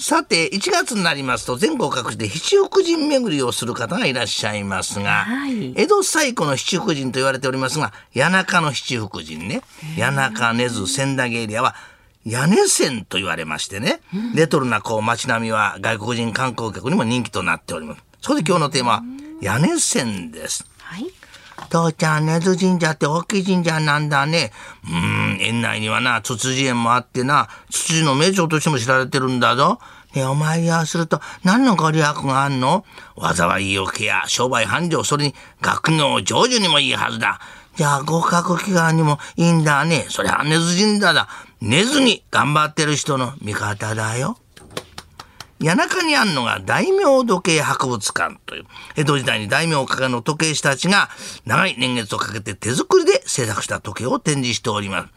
さて、1月になりますと全国各地で七福神巡りをする方がいらっしゃいますが、はい江戸最古の七福神と言われておりますが、谷中の七福神ね、谷中根津千駄木エリアは屋根線と言われましてね、レトロなこう街並みは外国人観光客にも人気となっております。そこで今日のテーマは屋根線です。はい。父ちゃん、根津神社って大きい神社なんだね。うーん、園内にはな、つつじ園もあってな、つつじの名城としても知られてるんだぞ。ねお参りをすると何のご利益があんの？災いよけや商売繁盛、それに学業成就にもいいはずだ。じゃあ合格祈願にもいいんだね。それは根津神社だ。寝ずに頑張ってる人の味方だよ。谷中にあるのが大名時計博物館という、江戸時代に大名家の時計師たちが長い年月をかけて手作りで制作した時計を展示しております。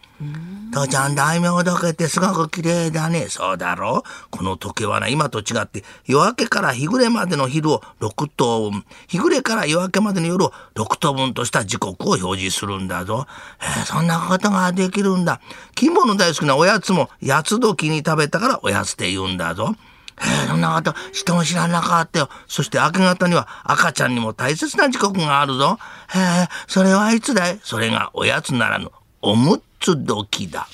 父ちゃん大名時計ってすごく綺麗だね。そうだろ？うこの時計はな、今と違って夜明けから日暮れまでの昼を6等分、日暮れから夜明けまでの夜を6等分とした時刻を表示するんだぞ。えーそんなことができるんだ。金棒の大好きなおやつも八つ時に食べたからおやつって言うんだぞ。えーそんなこと知っても知らなかったよ。そして明け方には赤ちゃんにも大切な時刻があるぞ。へえ、それはいつだい？それがおやつならぬおむつ時だ。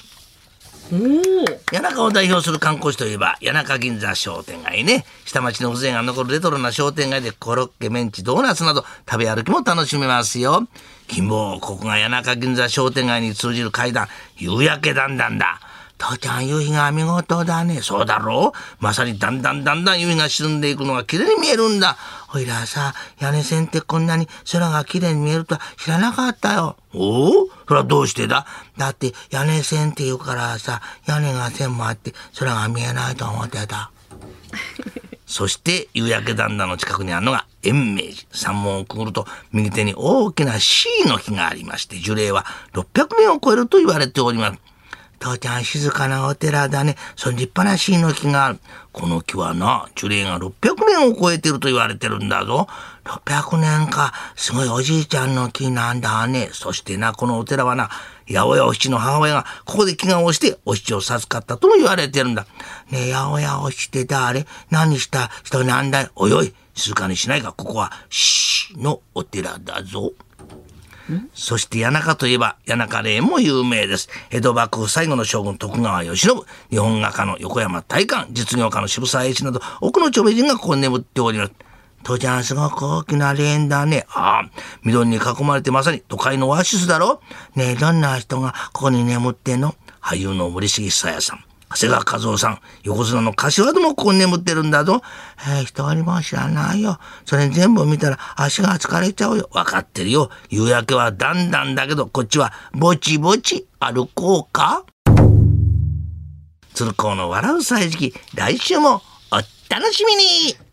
谷中を代表する観光地といえば谷中銀座商店街ね下町の風情が残るレトロな商店街でコロッケメンチドーナツなど食べ歩きも楽しめますよ金坊ここが谷中銀座商店街に通じる階段夕焼け段々だ父ちゃん夕日が見事だね。そうだろ？うまさにだんだんだんだん夕日が沈んでいくのが綺麗に見えるんだ。おいらさ屋根線ってこんなに空が綺麗に見えるとは知らなかったよ。お？おそれはどうしてだ？だって屋根線って言うからさ屋根が線もあって空が見えないと思ってた。そして夕焼けだんだの近くにあるのが延命寺。山門をくぐると右手に大きな C の木がありまして、樹齢は600年を超えると言われております。父ちゃん静かなお寺だね。その立派な C の木がある。この木はな、樹齢が600年を超えてると言われてるんだぞ。600年か。すごいおじいちゃんの木なんだね。そしてな、このお寺はな、八百屋お七の母親がここで祈願をしてお七を授かったとも言われてるんだ。ねえ、八百屋お七って誰？何した？人なんだい？おいおい、静かにしないか。ここは、シーのお寺だぞ。そして谷中といえば谷中霊も有名です。江戸幕府最後の将軍徳川慶喜、日本画家の横山大観、実業家の渋沢栄一など多くの著名人がここに眠っております。父ちゃんすごく大きな霊園だね。ああ、緑に囲まれてまさに都会のオアシスだろねえ、どんな人がここに眠ってんの？俳優の森重久彌さん。長谷川和夫さん、横綱の柏でもここに眠ってるんだぞ。えー、一人も知らないよ。それ全部見たら足が疲れちゃうよ。わかってるよ。夕焼けはだんだんだけど、こっちはぼちぼち歩こうか鶴光の笑う歳時期、来週もお楽しみに